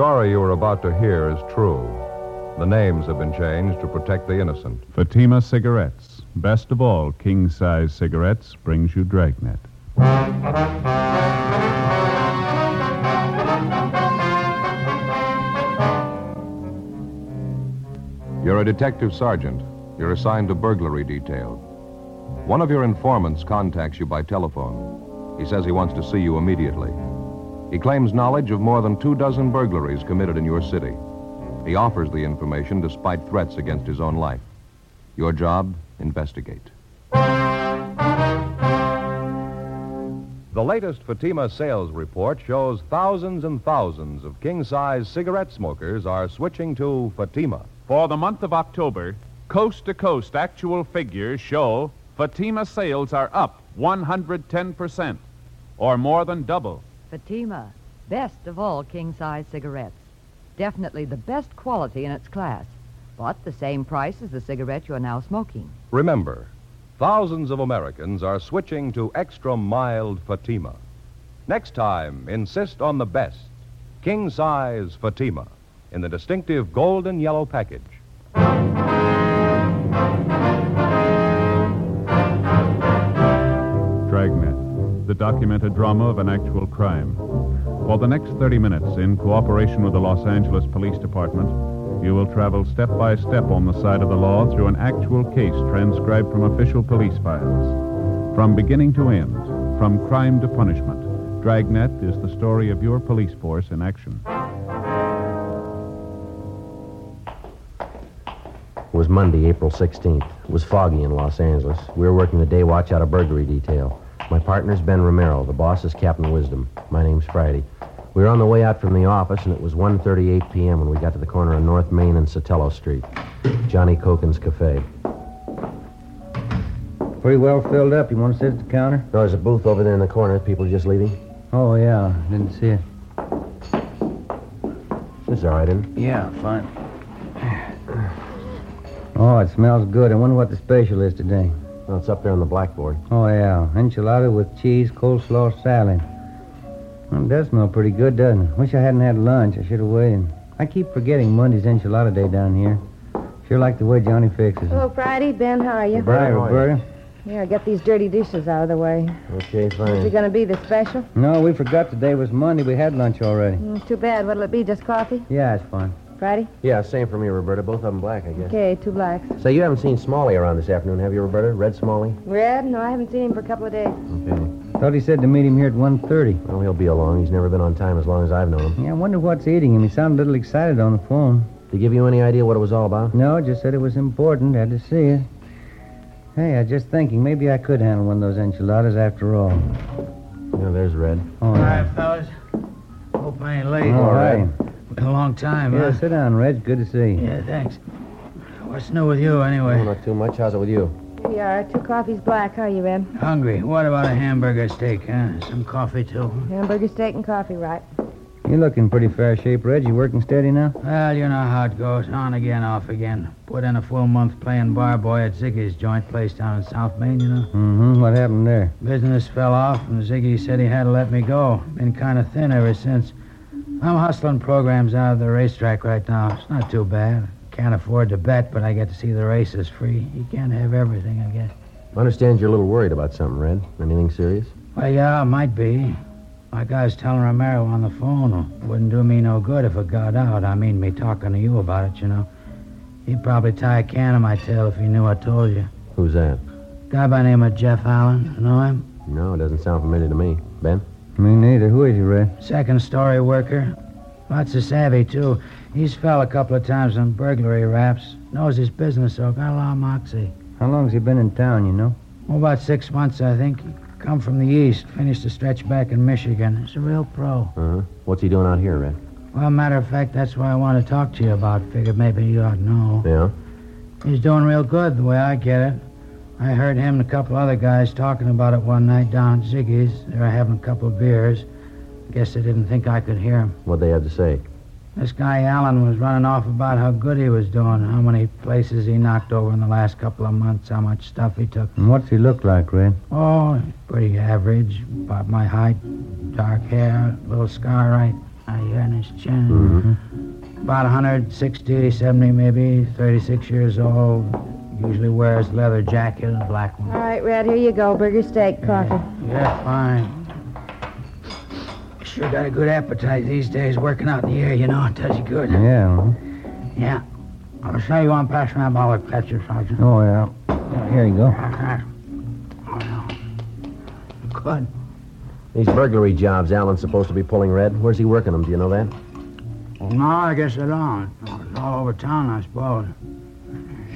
story you are about to hear is true. The names have been changed to protect the innocent. Fatima Cigarettes. Best of all, king size cigarettes brings you Dragnet. You're a detective sergeant. You're assigned to burglary detail. One of your informants contacts you by telephone. He says he wants to see you immediately. He claims knowledge of more than two dozen burglaries committed in your city. He offers the information despite threats against his own life. Your job, investigate. The latest Fatima sales report shows thousands and thousands of king size cigarette smokers are switching to Fatima. For the month of October, coast to coast actual figures show Fatima sales are up 110%, or more than double. Fatima, best of all king size cigarettes. Definitely the best quality in its class, but the same price as the cigarette you are now smoking. Remember, thousands of Americans are switching to extra mild Fatima. Next time, insist on the best king size Fatima in the distinctive golden yellow package. The documented drama of an actual crime. For the next 30 minutes, in cooperation with the Los Angeles Police Department, you will travel step by step on the side of the law through an actual case transcribed from official police files. From beginning to end, from crime to punishment, Dragnet is the story of your police force in action. It was Monday, April 16th. It was foggy in Los Angeles. We were working the day watch out of burglary detail. My partner's Ben Romero. The boss is Captain Wisdom. My name's Friday. We were on the way out from the office, and it was 1.38 p.m. when we got to the corner of North Main and Sotelo Street. Johnny Cokin's Cafe. Pretty well filled up. You want to sit at the counter? No, there's a booth over there in the corner. People just leaving. Oh, yeah. Didn't see it. This is all right, isn't it? Yeah, fine. Oh, it smells good. I wonder what the special is today. Well, it's up there on the blackboard. Oh, yeah. Enchilada with cheese, coleslaw, salad. Well, it does smell pretty good, doesn't it? Wish I hadn't had lunch. I should have waited. I keep forgetting Monday's enchilada day down here. Sure like the way Johnny fixes it. Hello, Friday. Ben, how are you? Bye, Roberta. Here, get these dirty dishes out of the way. Okay, fine. Is it going to be the special? No, we forgot today was Monday. We had lunch already. Mm, too bad. What'll it be? Just coffee? Yeah, it's fine. Friday? Yeah, same for me, Roberta. Both of them black, I guess. Okay, two blacks. Say, you haven't seen Smalley around this afternoon, have you, Roberta? Red Smalley? Red? No, I haven't seen him for a couple of days. Okay. Thought he said to meet him here at 1.30. Well, he'll be along. He's never been on time as long as I've known him. Yeah, I wonder what's eating him. He sounded a little excited on the phone. To give you any idea what it was all about? No, just said it was important. Had to see it. Hey, I was just thinking maybe I could handle one of those enchiladas after all. Yeah, there's Red. Oh, All yeah. right, fellas. Hope I ain't late. All right. Been a long time, Yeah, huh? sit down, Reg. Good to see you. Yeah, thanks. What's new with you, anyway? Oh, not too much. How's it with you? Here you are. Two coffees black. How are you, Red? Hungry. What about a hamburger steak, huh? Some coffee, too. Hamburger steak and coffee, right? You're looking pretty fair shape, Reg. You working steady now? Well, you know how it goes. On again, off again. Put in a full month playing bar boy at Ziggy's joint place down in South Main, you know. Mm-hmm. What happened there? Business fell off, and Ziggy said he had to let me go. Been kind of thin ever since. I'm hustling programs out of the racetrack right now. It's not too bad. can't afford to bet, but I get to see the races free. You can't have everything, I guess. I understand you're a little worried about something, Red. Anything serious? Well, yeah, it might be. Like I was telling Romero on the phone, it wouldn't do me no good if it got out. I mean, me talking to you about it, you know. He'd probably tie a can to my tail if he knew I told you. Who's that? Guy by the name of Jeff Allen. You know him? No, it doesn't sound familiar to me. Ben? Me neither. Who is he, Red? Second story worker. Lots of savvy, too. He's fell a couple of times on burglary raps. Knows his business, so got a lot of moxie. How long's he been in town, you know? Oh, about six months, I think. Come from the east, finished a stretch back in Michigan. He's a real pro. Uh-huh. What's he doing out here, Red? Well, matter of fact, that's what I want to talk to you about. Figured maybe you ought to know. Yeah? He's doing real good, the way I get it. I heard him and a couple other guys talking about it one night down at Ziggy's. They were having a couple of beers. I guess they didn't think I could hear 'em. What'd they have to say? This guy Allen was running off about how good he was doing, how many places he knocked over in the last couple of months, how much stuff he took. And what's he look like, Red? Oh, pretty average, about my height, dark hair, little scar right out here in his chin. Mm-hmm. About 160, 70 maybe, 36 years old. Usually wears leather jacket and a black one. All right, Red, here you go. Burger, steak, coffee. Yeah, fine. Sure got a good appetite these days, working out in the air, you know, it does you good. Yeah. uh-huh. Yeah. I'll show you one pass around by the catcher, Sergeant. Oh, yeah. Yeah, Here you go. Oh. Good. These burglary jobs Allen's supposed to be pulling, Red. Where's he working them? Do you know that? Well, no, I guess I don't. It's all over town, I suppose.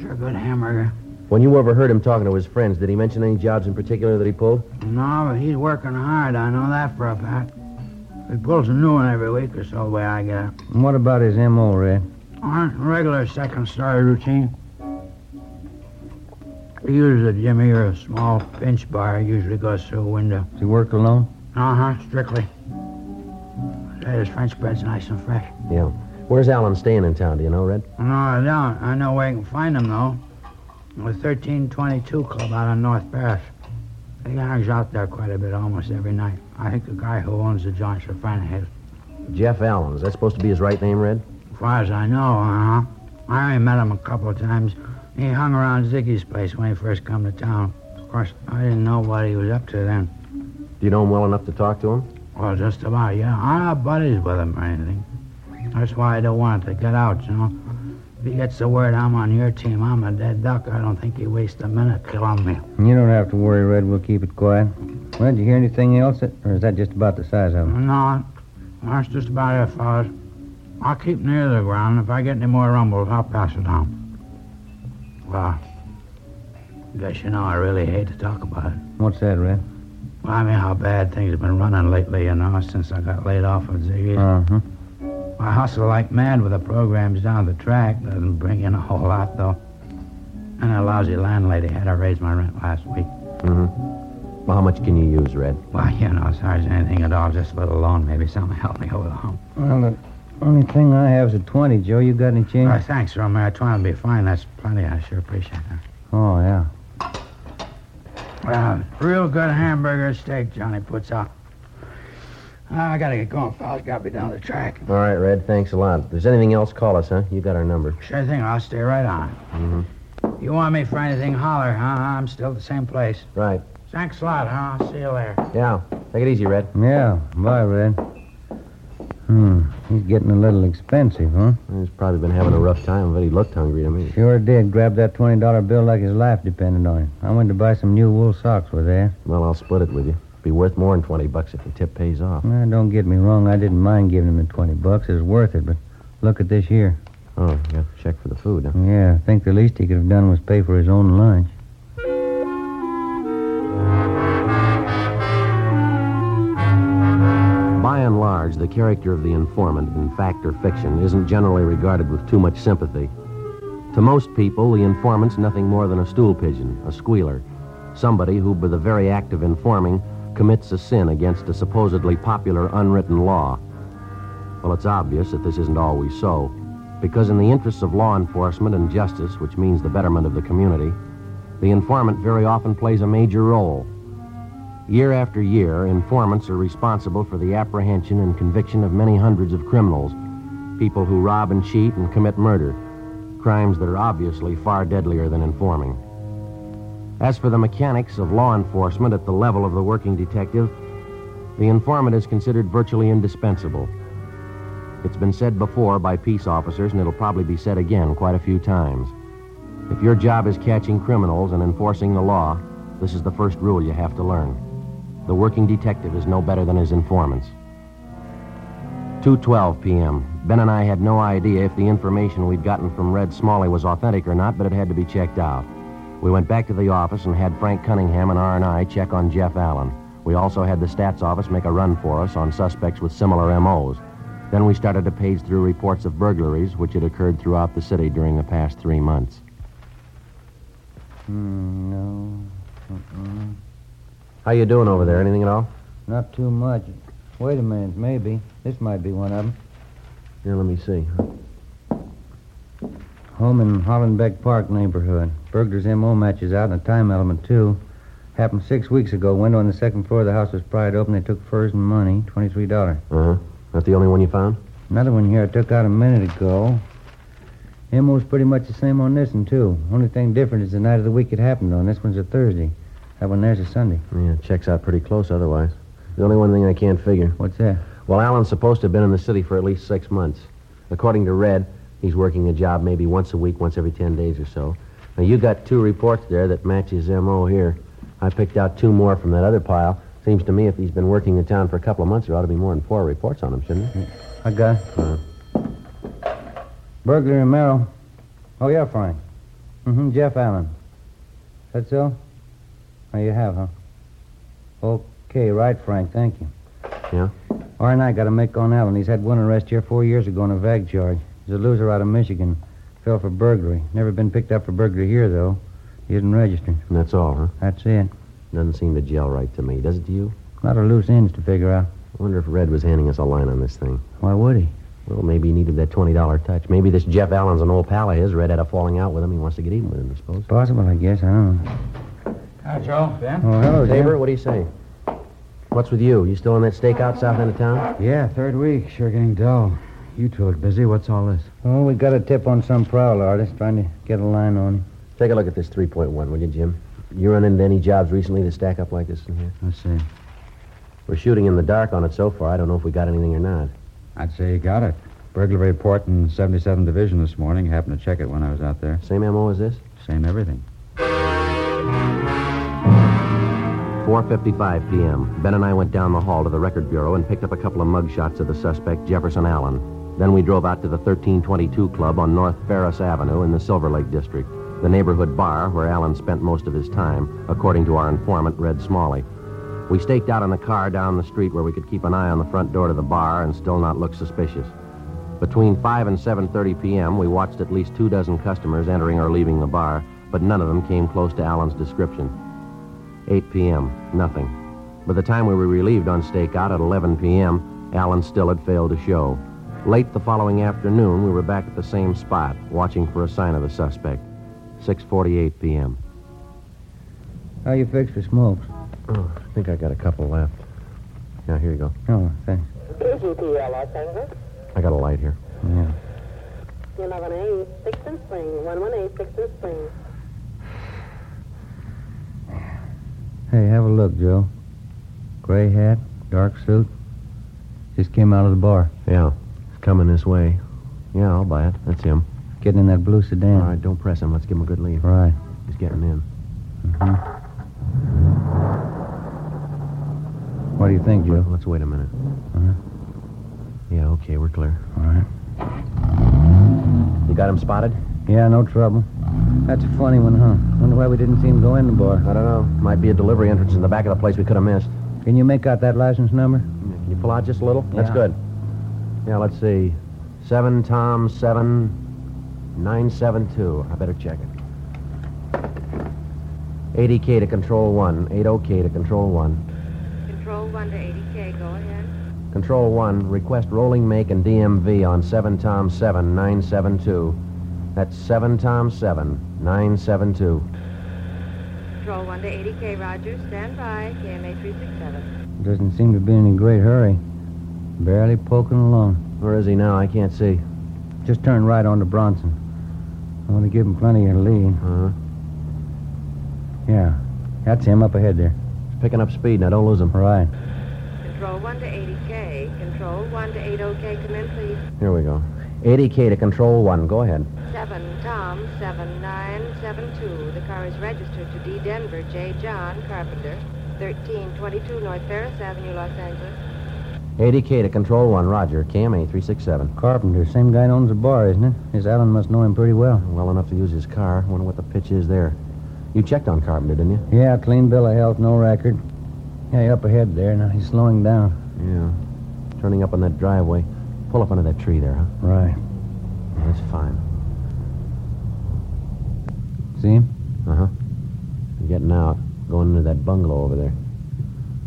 Sure good hamburger. When you overheard him talking to his friends, did he mention any jobs in particular that he pulled? No, but he's working hard. I know that for a fact. He pulls a new one every week or so, the way I get it. And what about his M.O., Red? Uh, regular second story routine. He uses a jimmy or a small pinch bar. Usually goes through a window. Does he work alone? Uh huh, strictly. Say, His French bread's nice and fresh. Yeah. Where's Allen staying in town? Do you know, Red? No, I don't. I know where you can find him, though. The 1322 Club out on North Ferris. He hangs out there quite a bit almost every night. I think the guy who owns the joint's a friend of his. Jeff Allen. Is that supposed to be his right name, Red? As far as I know, uh-huh. I only met him a couple of times. He hung around Ziggy's place when he first come to town. Of course, I didn't know what he was up to then. Do you know him well enough to talk to him? Well, just about, yeah. I'm not buddies with him or anything. That's why I don't want it to get out, you know. If he gets the word I'm on your team, I'm a dead duck. I don't think he wastes a minute killing me. You don't have to worry, Red. We'll keep it quiet. Well, did you hear anything else? That, or is that just about the size of him? No, that's just about it, fellas. I'll keep near the ground. If I get any more rumbles, I'll pass it on. Well, I guess you know I really hate to talk about it. What's that, Red? Well, I mean how bad things have been running lately, you know, since I got laid off at Ziggy's. Uh-huh. I hustle like mad with the programs down the track. Doesn't bring in a whole lot, though. And a lousy landlady had to raise my rent last week. Mm-hmm. Well, how much can you use, Red? Well, you know, as far as anything at all, just a little loan, maybe something to help me over the hump. Well, the only thing I have is a 20. Joe, you got any change? Uh, thanks, Romero. Trying to be fine. That's plenty. I sure appreciate that. Oh, yeah. Well, real good hamburger steak Johnny puts out. Uh, I gotta get going, fellas. Gotta be down the track. All right, Red. Thanks a lot. If there's anything else, call us, huh? You got our number. Sure thing. I'll stay right on. Mm-hmm. You want me for anything, holler, huh? I'm still at the same place. Right. Thanks a lot, huh? I'll see you later. Yeah. Take it easy, Red. Yeah. Bye, Red. Hmm. He's getting a little expensive, huh? He's probably been having a rough time, but he looked hungry to me. Sure did. Grabbed that $20 bill like his life depended on it. I went to buy some new wool socks with that. Well, I'll split it with you. Be worth more than 20 bucks if the tip pays off. Now, don't get me wrong. I didn't mind giving him the 20 bucks. It was worth it, but look at this here. Oh, you got a check for the food, huh? Yeah, I think the least he could have done was pay for his own lunch. By and large, the character of the informant, in fact or fiction, isn't generally regarded with too much sympathy. To most people, the informant's nothing more than a stool pigeon, a squealer, somebody who, by the very act of informing, commits a sin against a supposedly popular unwritten law. Well, it's obvious that this isn't always so, because in the interests of law enforcement and justice, which means the betterment of the community, the informant very often plays a major role. Year after year, informants are responsible for the apprehension and conviction of many hundreds of criminals, people who rob and cheat and commit murder, crimes that are obviously far deadlier than informing. As for the mechanics of law enforcement at the level of the working detective, the informant is considered virtually indispensable. It's been said before by peace officers, and it'll probably be said again quite a few times. If your job is catching criminals and enforcing the law, this is the first rule you have to learn. The working detective is no better than his informants. 2:12 p.m. Ben and I had no idea if the information we'd gotten from Red Smalley was authentic or not, but it had to be checked out. We went back to the office and had Frank Cunningham and R&I check on Jeff Allen. We also had the stats office make a run for us on suspects with similar MOs. Then we started to page through reports of burglaries which had occurred throughout the city during the past three months. Hmm, no. Mm-mm. How you doing over there? Anything at all? Not too much. Wait a minute, maybe. This might be one of them. Here, let me see. Home in Hollenbeck Park neighborhood. Burglar's MO matches out and the time element, too. Happened six weeks ago. Window on the second floor of the house was pried open. They took furs and money, $23. Uh-huh. That's the only one you found? Another one here I took out a minute ago. MO's pretty much the same on this one, too. Only thing different is the night of the week it happened on. This one's a Thursday. That one there's a Sunday. Yeah, checks out pretty close otherwise. The only one thing I can't figure. What's that? Well, Allen's supposed to have been in the city for at least six months. According to Red, he's working a job maybe once a week, once every ten days or so. Now, you got two reports there that match his M.O. here. I picked out two more from that other pile. Seems to me if he's been working in town for a couple of months, there ought to be more than four reports on him, shouldn't there? I got. Uh, Burglar in Merrill. Oh, yeah, Frank. Mm-hmm, Jeff Allen. That so? Oh, you have, huh? Okay, right, Frank. Thank you. Yeah? R and I got to make on Allen. He's had one arrest here four years ago on a vag charge. He's a loser out of Michigan. Fell for burglary. Never been picked up for burglary here, though. He isn't registered. And that's all, huh? That's it. Doesn't seem to gel right to me, does it to you? A lot of loose ends to figure out. I wonder if Red was handing us a line on this thing. Why would he? Well, maybe he needed that $20 touch. Maybe this Jeff Allen's an old pal of his. Red had a falling out with him. He wants to get even with him, I suppose. Possible, I guess. I don't know. Hi, Joe. Ben? Oh, hello, Jim. Tabor, what do you say? What's with you? You still in that stakeout south end of town? Yeah, third week. Sure getting dull. You two are busy. What's all this? Oh, we got a tip on some prowler artist trying to get a line on him. Take a look at this 3.1, will you, Jim? You run into any jobs recently that stack up like this in here? Let's see. We're shooting in the dark on it so far. I don't know if we got anything or not. I'd say you got it. Burglary report in 77th Division this morning. Happened to check it when I was out there. Same MO as this? Same everything. 4.55 p.m. Ben and I went down the hall to the record bureau and picked up a couple of mug shots of the suspect, Jefferson Allen. Then we drove out to the 1322 Club on North Ferris Avenue in the Silver Lake District, the neighborhood bar where Allen spent most of his time, according to our informant, Red Smalley. We staked out in a car down the street where we could keep an eye on the front door to the bar and still not look suspicious. Between 5 and 7.30 p.m., we watched at least two dozen customers entering or leaving the bar, but none of them came close to Allen's description. 8 p.m., nothing. By the time we were relieved on stakeout at 11 p.m., Allen still had failed to show. Late the following afternoon, we were back at the same spot, watching for a sign of the suspect. 6.48 p.m. How you fix for smokes? Oh, I think I got a couple left. Yeah, here you go. Oh, thanks. KGPL Los Angeles. I got a light here. Yeah. 11A, 6th and Spring. 118, 6th and Spring. Hey, have a look, Joe. Gray hat, dark suit. Just came out of the bar. Yeah, it's coming this way. Yeah, I'll buy it. That's him. Getting in that blue sedan. All right, don't press him. Let's give him a good lead. Right. He's getting in. What do you think, Joe? Let's wait a minute. Uh-huh. Yeah, okay, we're clear. All right. You got him spotted? Yeah, no trouble. That's a funny one, huh? Wonder why we didn't see him go in the bar. I don't know. Might be a delivery entrance in the back of the place we could have missed. Can you make out that license number? Can you pull out just a little? That's good. Yeah, let's see. Seven Tom seven nine seven two. I better check it. 80K to control one. 80K to control one. Control 1 to 80K. Go ahead. Control one. Request rolling make and DMV on seven Tom seven nine seven two. That's seven Tom seven nine seven two. Control 1 to 80K. Roger. Stand by. KMA 367. Doesn't seem to be in any great hurry. Barely poking along. Where is he now? I can't see. Just turn right onto Bronson. I want to give him plenty of lead. Uh-huh. Yeah. That's him up ahead there. He's picking up speed. Now, don't lose him. Right. Control 1 to 80K. Control 1 to 80K. Come in, please. Here we go. 80K to control one. Go ahead. 7 Tom 7972. The car is registered to D. Denver J. John Carpenter. 1322 North Ferris Avenue, Los Angeles. 80K to control one. Roger. KMA 367. Carpenter, same guy that owns the bar, isn't it? His Allen must know him pretty well. Well enough to use his car. Wonder what the pitch is there. You checked on Carpenter, didn't you? Yeah, clean bill of health, no record. Yeah, up ahead there. Now he's slowing down. Yeah. Turning up on that driveway. Pull up under that tree there, huh? Right. Yeah, that's fine. See him? Uh-huh. Getting out. Going into that bungalow over there.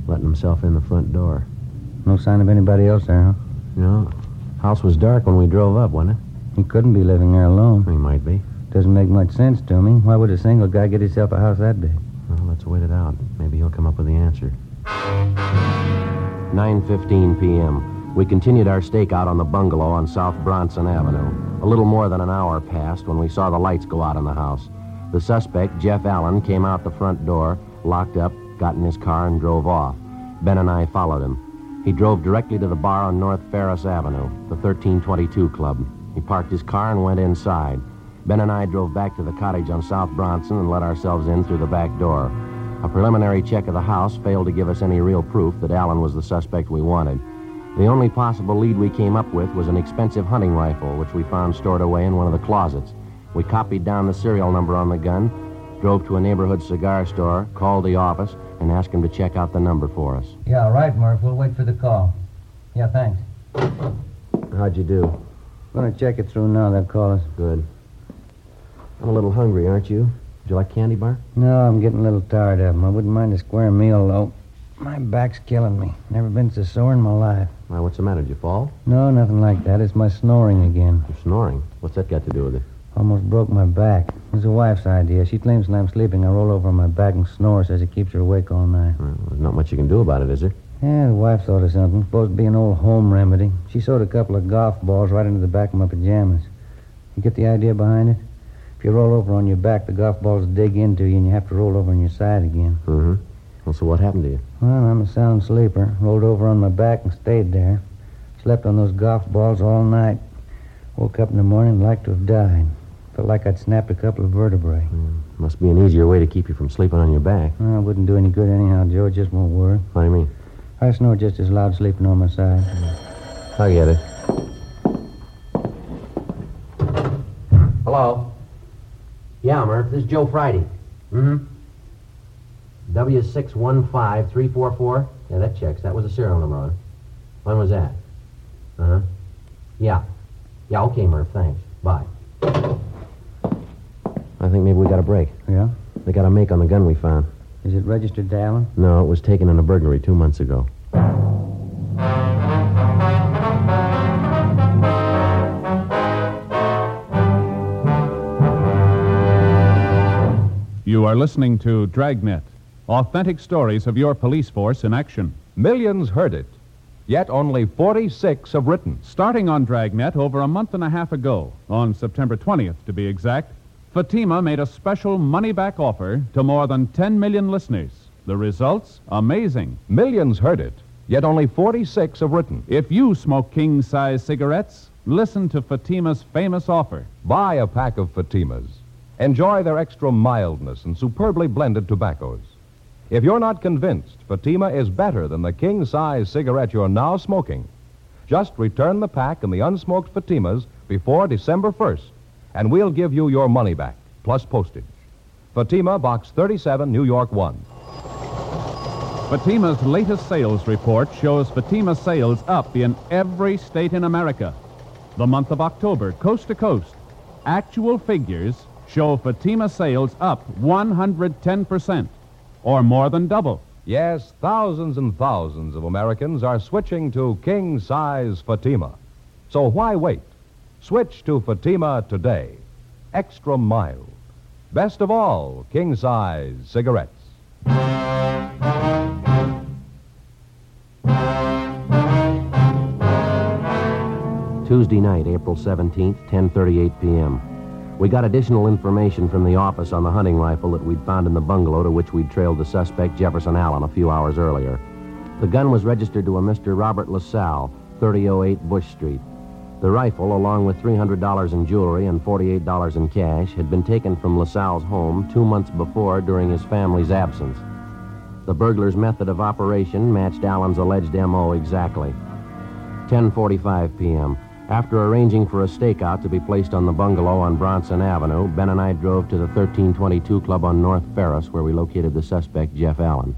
Letting himself in the front door. No sign of anybody else there, huh? No. House was dark when we drove up, wasn't it? He couldn't be living there alone. He might be. Doesn't make much sense to me. Why would a single guy get himself a house that big? Well, let's wait it out. Maybe he'll come up with the answer. 9.15 p.m. We continued our stakeout on the bungalow on South Bronson Avenue. A little more than an hour passed when we saw the lights go out in the house. The suspect, Jeff Allen, came out the front door, locked up, got in his car, and drove off. Ben and I followed him. He drove directly to the bar on North Ferris Avenue, the 1322 Club. He parked his car and went inside. Ben and I drove back to the cottage on South Bronson and let ourselves in through the back door. A preliminary check of the house failed to give us any real proof that Allen was the suspect we wanted. The only possible lead we came up with was an expensive hunting rifle, which we found stored away in one of the closets. We copied down the serial number on the gun, drove to a neighborhood cigar store, called the office, and asked him to check out the number for us. Yeah, right, Murph. We'll wait for the call. Yeah, thanks. How'd you do? Gonna check it through now. They'll call us. Good. I'm a little hungry, aren't you? Would you like candy bar? No, I'm getting a little tired of 'em. I wouldn't mind a square meal, though. My back's killing me. Never been so sore in my life. Why, what's the matter? Did you fall? No, nothing like that. It's my snoring again. You're snoring. What's that got to do with it? Almost broke my back. It was the wife's idea. She claims when I'm sleeping, I roll over on my back and snore. Says it keeps her awake all night. Well, there's not much you can do about it, is there? Yeah, the wife thought of something. Supposed to be an old home remedy. She sewed a couple of golf balls right into the back of my pajamas. You get the idea behind it? If you roll over on your back, the golf balls dig into you and you have to roll over on your side again. Mm-hmm. Well, so what happened to you? Well, I'm a sound sleeper. Rolled over on my back and stayed there. Slept on those golf balls all night. Woke up in the morning like to have died. Felt like I'd snapped a couple of vertebrae. Mm, must be an easier way to keep you from sleeping on your back. Well, it wouldn't do any good anyhow, Joe. It just won't work. What do you mean? I snore just as loud sleeping on my side. I get it. Hello? Yeah, Murph. This is Joe Friday. Mm-hmm. W615344. Yeah, that checks. That was a serial number on it. When was that? Uh-huh. Yeah. Yeah, okay, Murph. Thanks. Bye. I think maybe we got a break. Yeah? They got a make on the gun we found. Is it registered to Allen? No, it was taken in a burglary two months ago. You are listening to Dragnet, authentic stories of your police force in action. Millions heard it, yet only 46 have written. Starting on Dragnet over a month and a half ago, on September 20th to be exact, Fatima made a special money back offer to more than 10 million listeners. The results? Amazing. Millions heard it, yet only 46 have written. If you smoke king size cigarettes, listen to Fatima's famous offer. Buy a pack of Fatimas. Enjoy their extra mildness and superbly blended tobaccos. If you're not convinced Fatima is better than the king size cigarette you're now smoking, just return the pack and the unsmoked Fatimas before December 1st, and we'll give you your money back, plus postage. Fatima, Box 37, New York 1. Fatima's latest sales report shows Fatima sales up in every state in America. The month of October, coast to coast, actual figures show Fatima sales up 110%, or more than double. Yes, thousands and thousands of Americans are switching to king size Fatima. So why wait? Switch to Fatima today. Extra mild. Best of all, king size cigarettes. Tuesday night, April 17th, 10:38 p.m. We got additional information from the office on the hunting rifle that we'd found in the bungalow to which we'd trailed the suspect, Jefferson Allen, a few hours earlier. The gun was registered to a Mr. Robert LaSalle, 3008 Bush Street. The rifle, along with $300 in jewelry and $48 in cash, had been taken from LaSalle's home two months before during his family's absence. The burglar's method of operation matched Allen's alleged M.O. exactly. 10:45 p.m. After arranging for a stakeout to be placed on the bungalow on Bronson Avenue, Ben and I drove to the 1322 Club on North Ferris, where we located the suspect, Jeff Allen.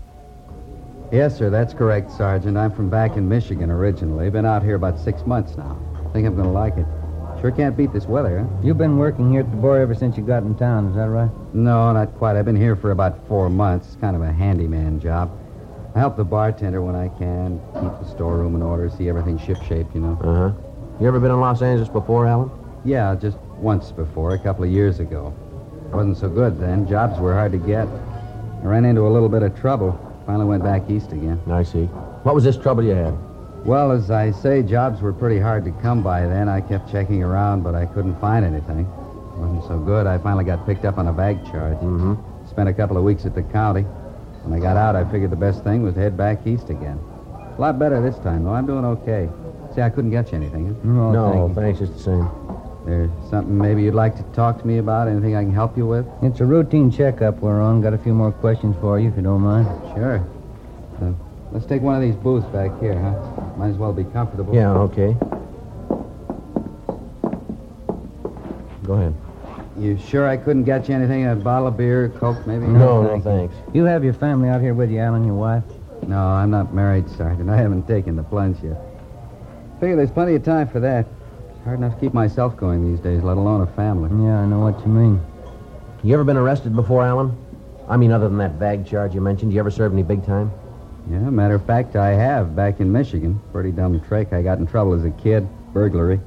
Yes, sir, that's correct, Sergeant. I'm from back in Michigan originally. Been out here about six months now. I think I'm going to like it. Sure can't beat this weather, huh? You've been working here at the bar ever since you got in town, is that right? No, not quite. I've been here for about four months. It's kind of a handyman job. I help the bartender when I can, keep the storeroom in order, see everything shipshape, you know. Uh huh. You ever been in Los Angeles before, Allen? Yeah, just once before, a couple of years ago. It Wasn't so good then. Jobs were hard to get. I ran into a little bit of trouble. Finally went back east again. I see. What was this trouble you had? Well, as I say, jobs were pretty hard to come by then. I kept checking around, but I couldn't find anything. It Wasn't so good. I finally got picked up on a vag charge. Mm-hmm. Spent a couple of weeks at the county. When I got out, I figured the best thing was to head back east again. A lot better this time, though. I'm doing okay. See, I couldn't get you anything. Huh? No, no, thank thanks, just the same. There's something maybe you'd like to talk to me about? Anything I can help you with? It's a routine checkup we're on. Got a few more questions for you, if you don't mind. Sure. Uh, let's take one of these booths back here, huh? Might as well be comfortable. Yeah, okay. Go ahead. You sure I couldn't get you anything? A bottle of beer, Coke, maybe? No, no, thank thanks. You have your family out here with you, Allen, your wife? No, I'm not married, Sergeant. I haven't taken the plunge yet. Figure there's plenty of time for that. It's hard enough to keep myself going these days, let alone a family. Yeah, I know what you mean. You ever been arrested before, Allen? I mean, other than that vag charge you mentioned, you ever served any big time? Yeah, matter of fact, I have back in Michigan. Pretty dumb trick. I got in trouble as a kid. Burglary.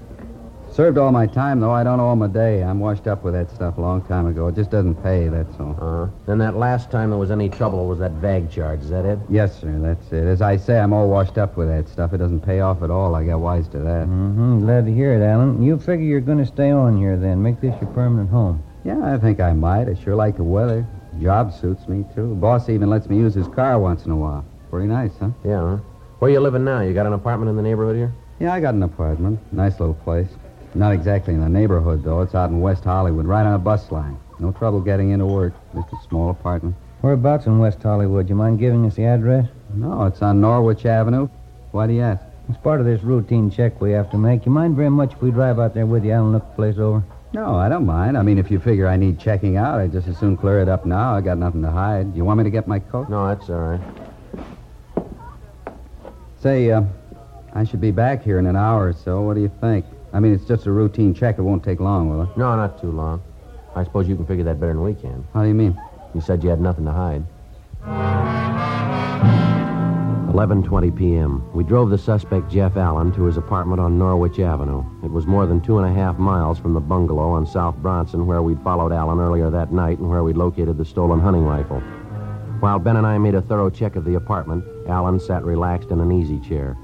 Served all my time, though. I don't owe 'em a day. I'm washed up with that stuff a long time ago. It just doesn't pay, that's all. Uh-huh. Then that last time there was any trouble was that vag charge. Is that it? Yes, sir, that's it. As I say, I'm all washed up with that stuff. It doesn't pay off at all. I got wise to that. Mm-hmm. Glad to hear it, Allen. You figure you're going to stay on here then. Make this your permanent home. Yeah, I think I might. I sure like the weather. Job suits me, too. Boss even lets me use his car once in a while. Pretty nice, huh? Yeah, huh? Where you living now? You got an apartment in the neighborhood here? Yeah, I got an apartment. Nice little place. Not exactly in the neighborhood, though. It's out in West Hollywood, right on a bus line. No trouble getting into work. Just a small apartment. Whereabouts in West Hollywood? You mind giving us the address? No, it's on Norwich Avenue. Why do you ask? It's part of this routine check we have to make. You mind very much if we drive out there with you, Allen, look the place over? No, I don't mind. I mean, if you figure I need checking out, I'd just as soon clear it up now. I got nothing to hide. You want me to get my coat? No, that's all right. Say, uh, I should be back here in an hour or so. What do you think? I mean, it's just a routine check. It won't take long, will it? No, not too long. I suppose you can figure that better than we can. How do you mean? You said you had nothing to hide. 11:20 p.m. We drove the suspect Jeff Allen to his apartment on Norwich Avenue. It was more than two and a half miles from the bungalow on South Bronson, where we'd followed Allen earlier that night and where we'd located the stolen hunting rifle. While Ben and I made a thorough check of the apartment, Allen sat relaxed in an easy chair.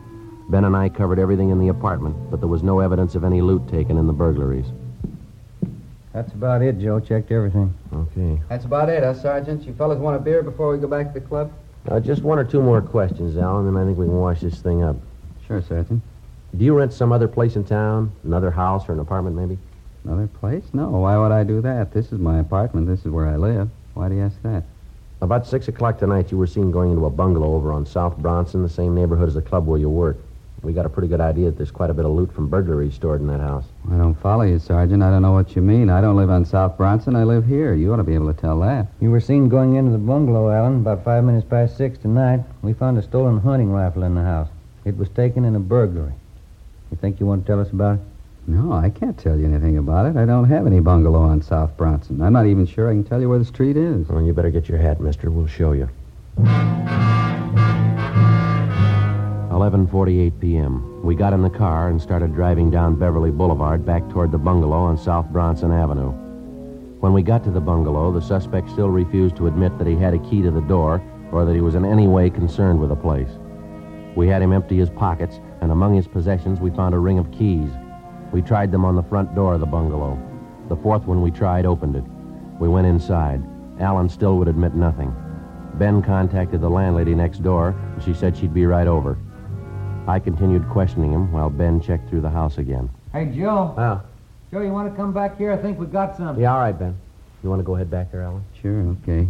Ben and I covered everything in the apartment, but there was no evidence of any loot taken in the burglaries. That's about it, Joe. Checked everything. Okay. That's about it, huh, Sergeant? You fellas want a beer before we go back to the club? Uh, just one or two more questions, Allen, and I think we can wash this thing up. Sure, Sergeant. Do you rent some other place in town? Another house or an apartment, maybe? Another place? No. Why would I do that? This is my apartment. This is where I live. Why do you ask that? About 6 o'clock tonight, you were seen going into a bungalow over on South Bronson, the same neighborhood as the club where you work. We got a pretty good idea that there's quite a bit of loot from burglaries stored in that house. I don't follow you, Sergeant. I don't know what you mean. I don't live on South Bronson. I live here. You ought to be able to tell that. You were seen going into the bungalow, Allen, about five minutes past six tonight. We found a stolen hunting rifle in the house. It was taken in a burglary. You think you want to tell us about it? No, I can't tell you anything about it. I don't have any bungalow on South Bronson. I'm not even sure I can tell you where the street is. Well, you better get your hat, mister. We'll show you. 11:48 p.m. We got in the car and started driving down Beverly Boulevard back toward the bungalow on South Bronson Avenue. When we got to the bungalow, the suspect still refused to admit that he had a key to the door or that he was in any way concerned with the place. We had him empty his pockets, and among his possessions we found a ring of keys. We tried them on the front door of the bungalow. The fourth one we tried opened it. We went inside. Allen still would admit nothing. Ben contacted the landlady next door, and she said she'd be right over. I continued questioning him while Ben checked through the house again. Hey, Joe. Oh. Joe, you want to come back here? I think we got something. Yeah, all right, Ben. You want to go ahead back there, Allen? Sure, okay.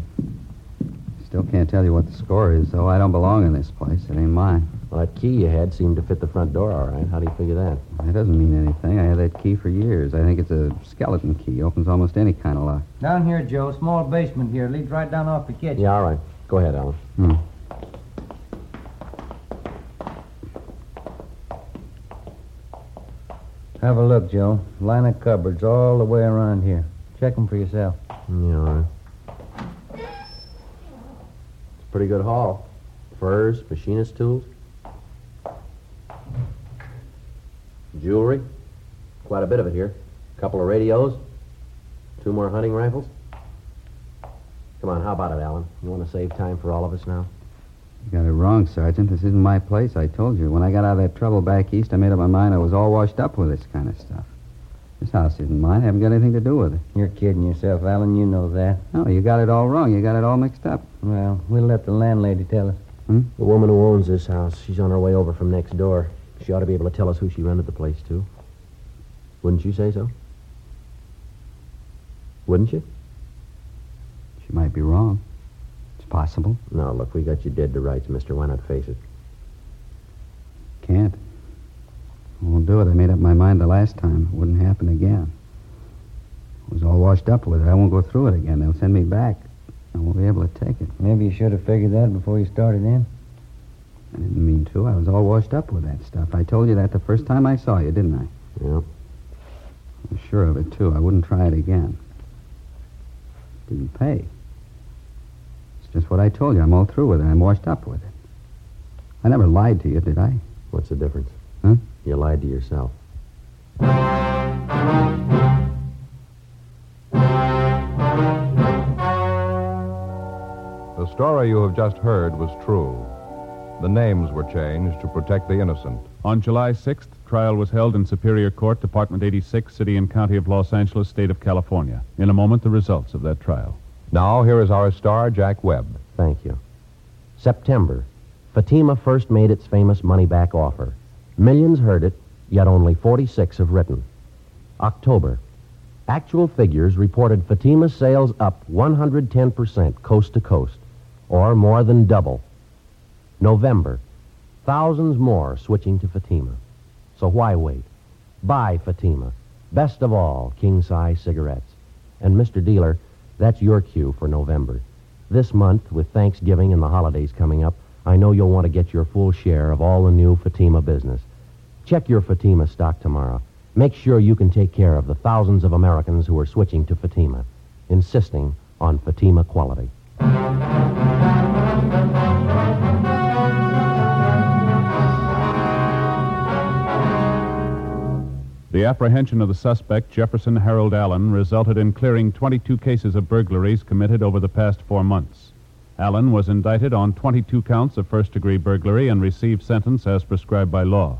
Still can't tell you what the score is, though. I don't belong in this place. It ain't mine. Well, that key you had seemed to fit the front door all right. How do you figure that? That doesn't mean anything. I had that key for years. I think it's a skeleton key. Opens almost any kind of lock. Down here, Joe. Small basement here. Leads right down off the kitchen. Yeah, all right. Go ahead, Allen. Hmm. Have a look, Joe. Line of cupboards all the way around here. Check them for yourself. Yeah, all right. It's a pretty good haul. Furs, machinist tools. Jewelry. Quite a bit of it here. A couple of radios. Two more hunting rifles. Come on, how about it, Allen? You want to save time for all of us now? You got it wrong, Sergeant. This isn't my place, I told you. When I got out of that trouble back east, I made up my mind I was all washed up with this kind of stuff. This house isn't mine. I haven't got anything to do with it. You're kidding yourself, Allen. You know that. No, you got it all wrong. You got it all mixed up. Well, we'll let the landlady tell us. Hmm? The woman who owns this house, she's on her way over from next door. She ought to be able to tell us who she rented the place to. Wouldn't you say so? Wouldn't you? She might be wrong. It's possible. No, look, we got you dead to rights, mister. Why not face it? Can't. Won't do it. I made up my mind the last time. It wouldn't happen again. I was all washed up with it. I won't go through it again. They'll send me back. I won't be able to take it. Maybe you should have figured that before you started in. I didn't mean to. I was all washed up with that stuff. I told you that the first time I saw you, didn't I? Yeah. I was sure of it, too. I wouldn't try it again. Didn't pay. It's just what I told you. I'm all through with it. I'm washed up with it. I never lied to you, did I? What's the difference? Huh? You lied to yourself. The story you have just heard was true. The names were changed to protect the innocent. On July 6th, trial was held in Superior Court, Department 86, City and County of Los Angeles, State of California. In a moment, the results of that trial. Now, here is our star, Jack Webb. Thank you. September. Fatima first made its famous money back offer. Millions heard it, yet only 46 have written. October. Actual figures reported Fatima's sales up 110% coast to coast, or more than double. November. Thousands more switching to Fatima. So why wait? Buy Fatima. Best of all, king size cigarettes. And Mr. Dealer, that's your cue for November. This month, with Thanksgiving and the holidays coming up, I know you'll want to get your full share of all the new Fatima business. Check your Fatima stock tomorrow. Make sure you can take care of the thousands of Americans who are switching to Fatima, insisting on Fatima quality. The apprehension of the suspect, Jefferson Harold Allen, resulted in clearing 22 cases of burglaries committed over the past four months. Allen was indicted on 22 counts of first degree burglary and received sentence as prescribed by law.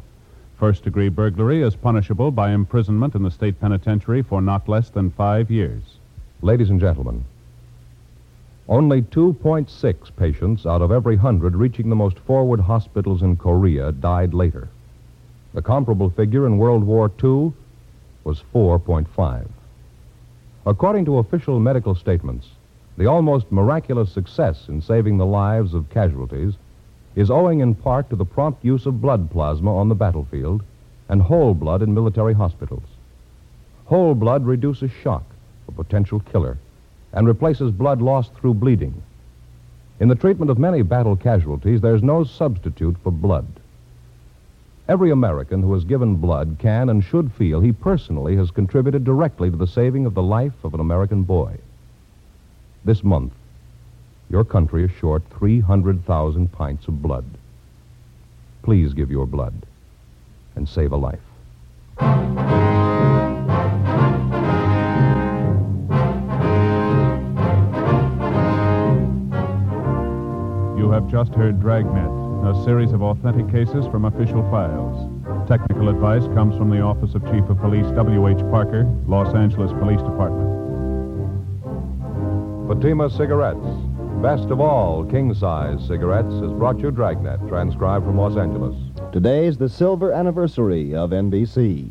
First degree burglary is punishable by imprisonment in the state penitentiary for not less than five years. Ladies and gentlemen, only 2.6 patients out of every 100 reaching the most forward hospitals in Korea died later. The comparable figure in World War II was 4.5. According to official medical statements, the almost miraculous success in saving the lives of casualties is owing in part to the prompt use of blood plasma on the battlefield and whole blood in military hospitals. Whole blood reduces shock, a potential killer, and replaces blood lost through bleeding. In the treatment of many battle casualties, there's no substitute for blood. Every American who has given blood can and should feel he personally has contributed directly to the saving of the life of an American boy. This month, your country is short 300,000 pints of blood. Please give your blood and save a life. You have just heard Dragnet, a series of authentic cases from official files. Technical advice comes from the Office of Chief of Police W.H. Parker, Los Angeles Police Department. Fatima Cigarettes. Best of all, king size cigarettes has brought you Dragnet, transcribed from Los Angeles. Today is the silver anniversary of NBC.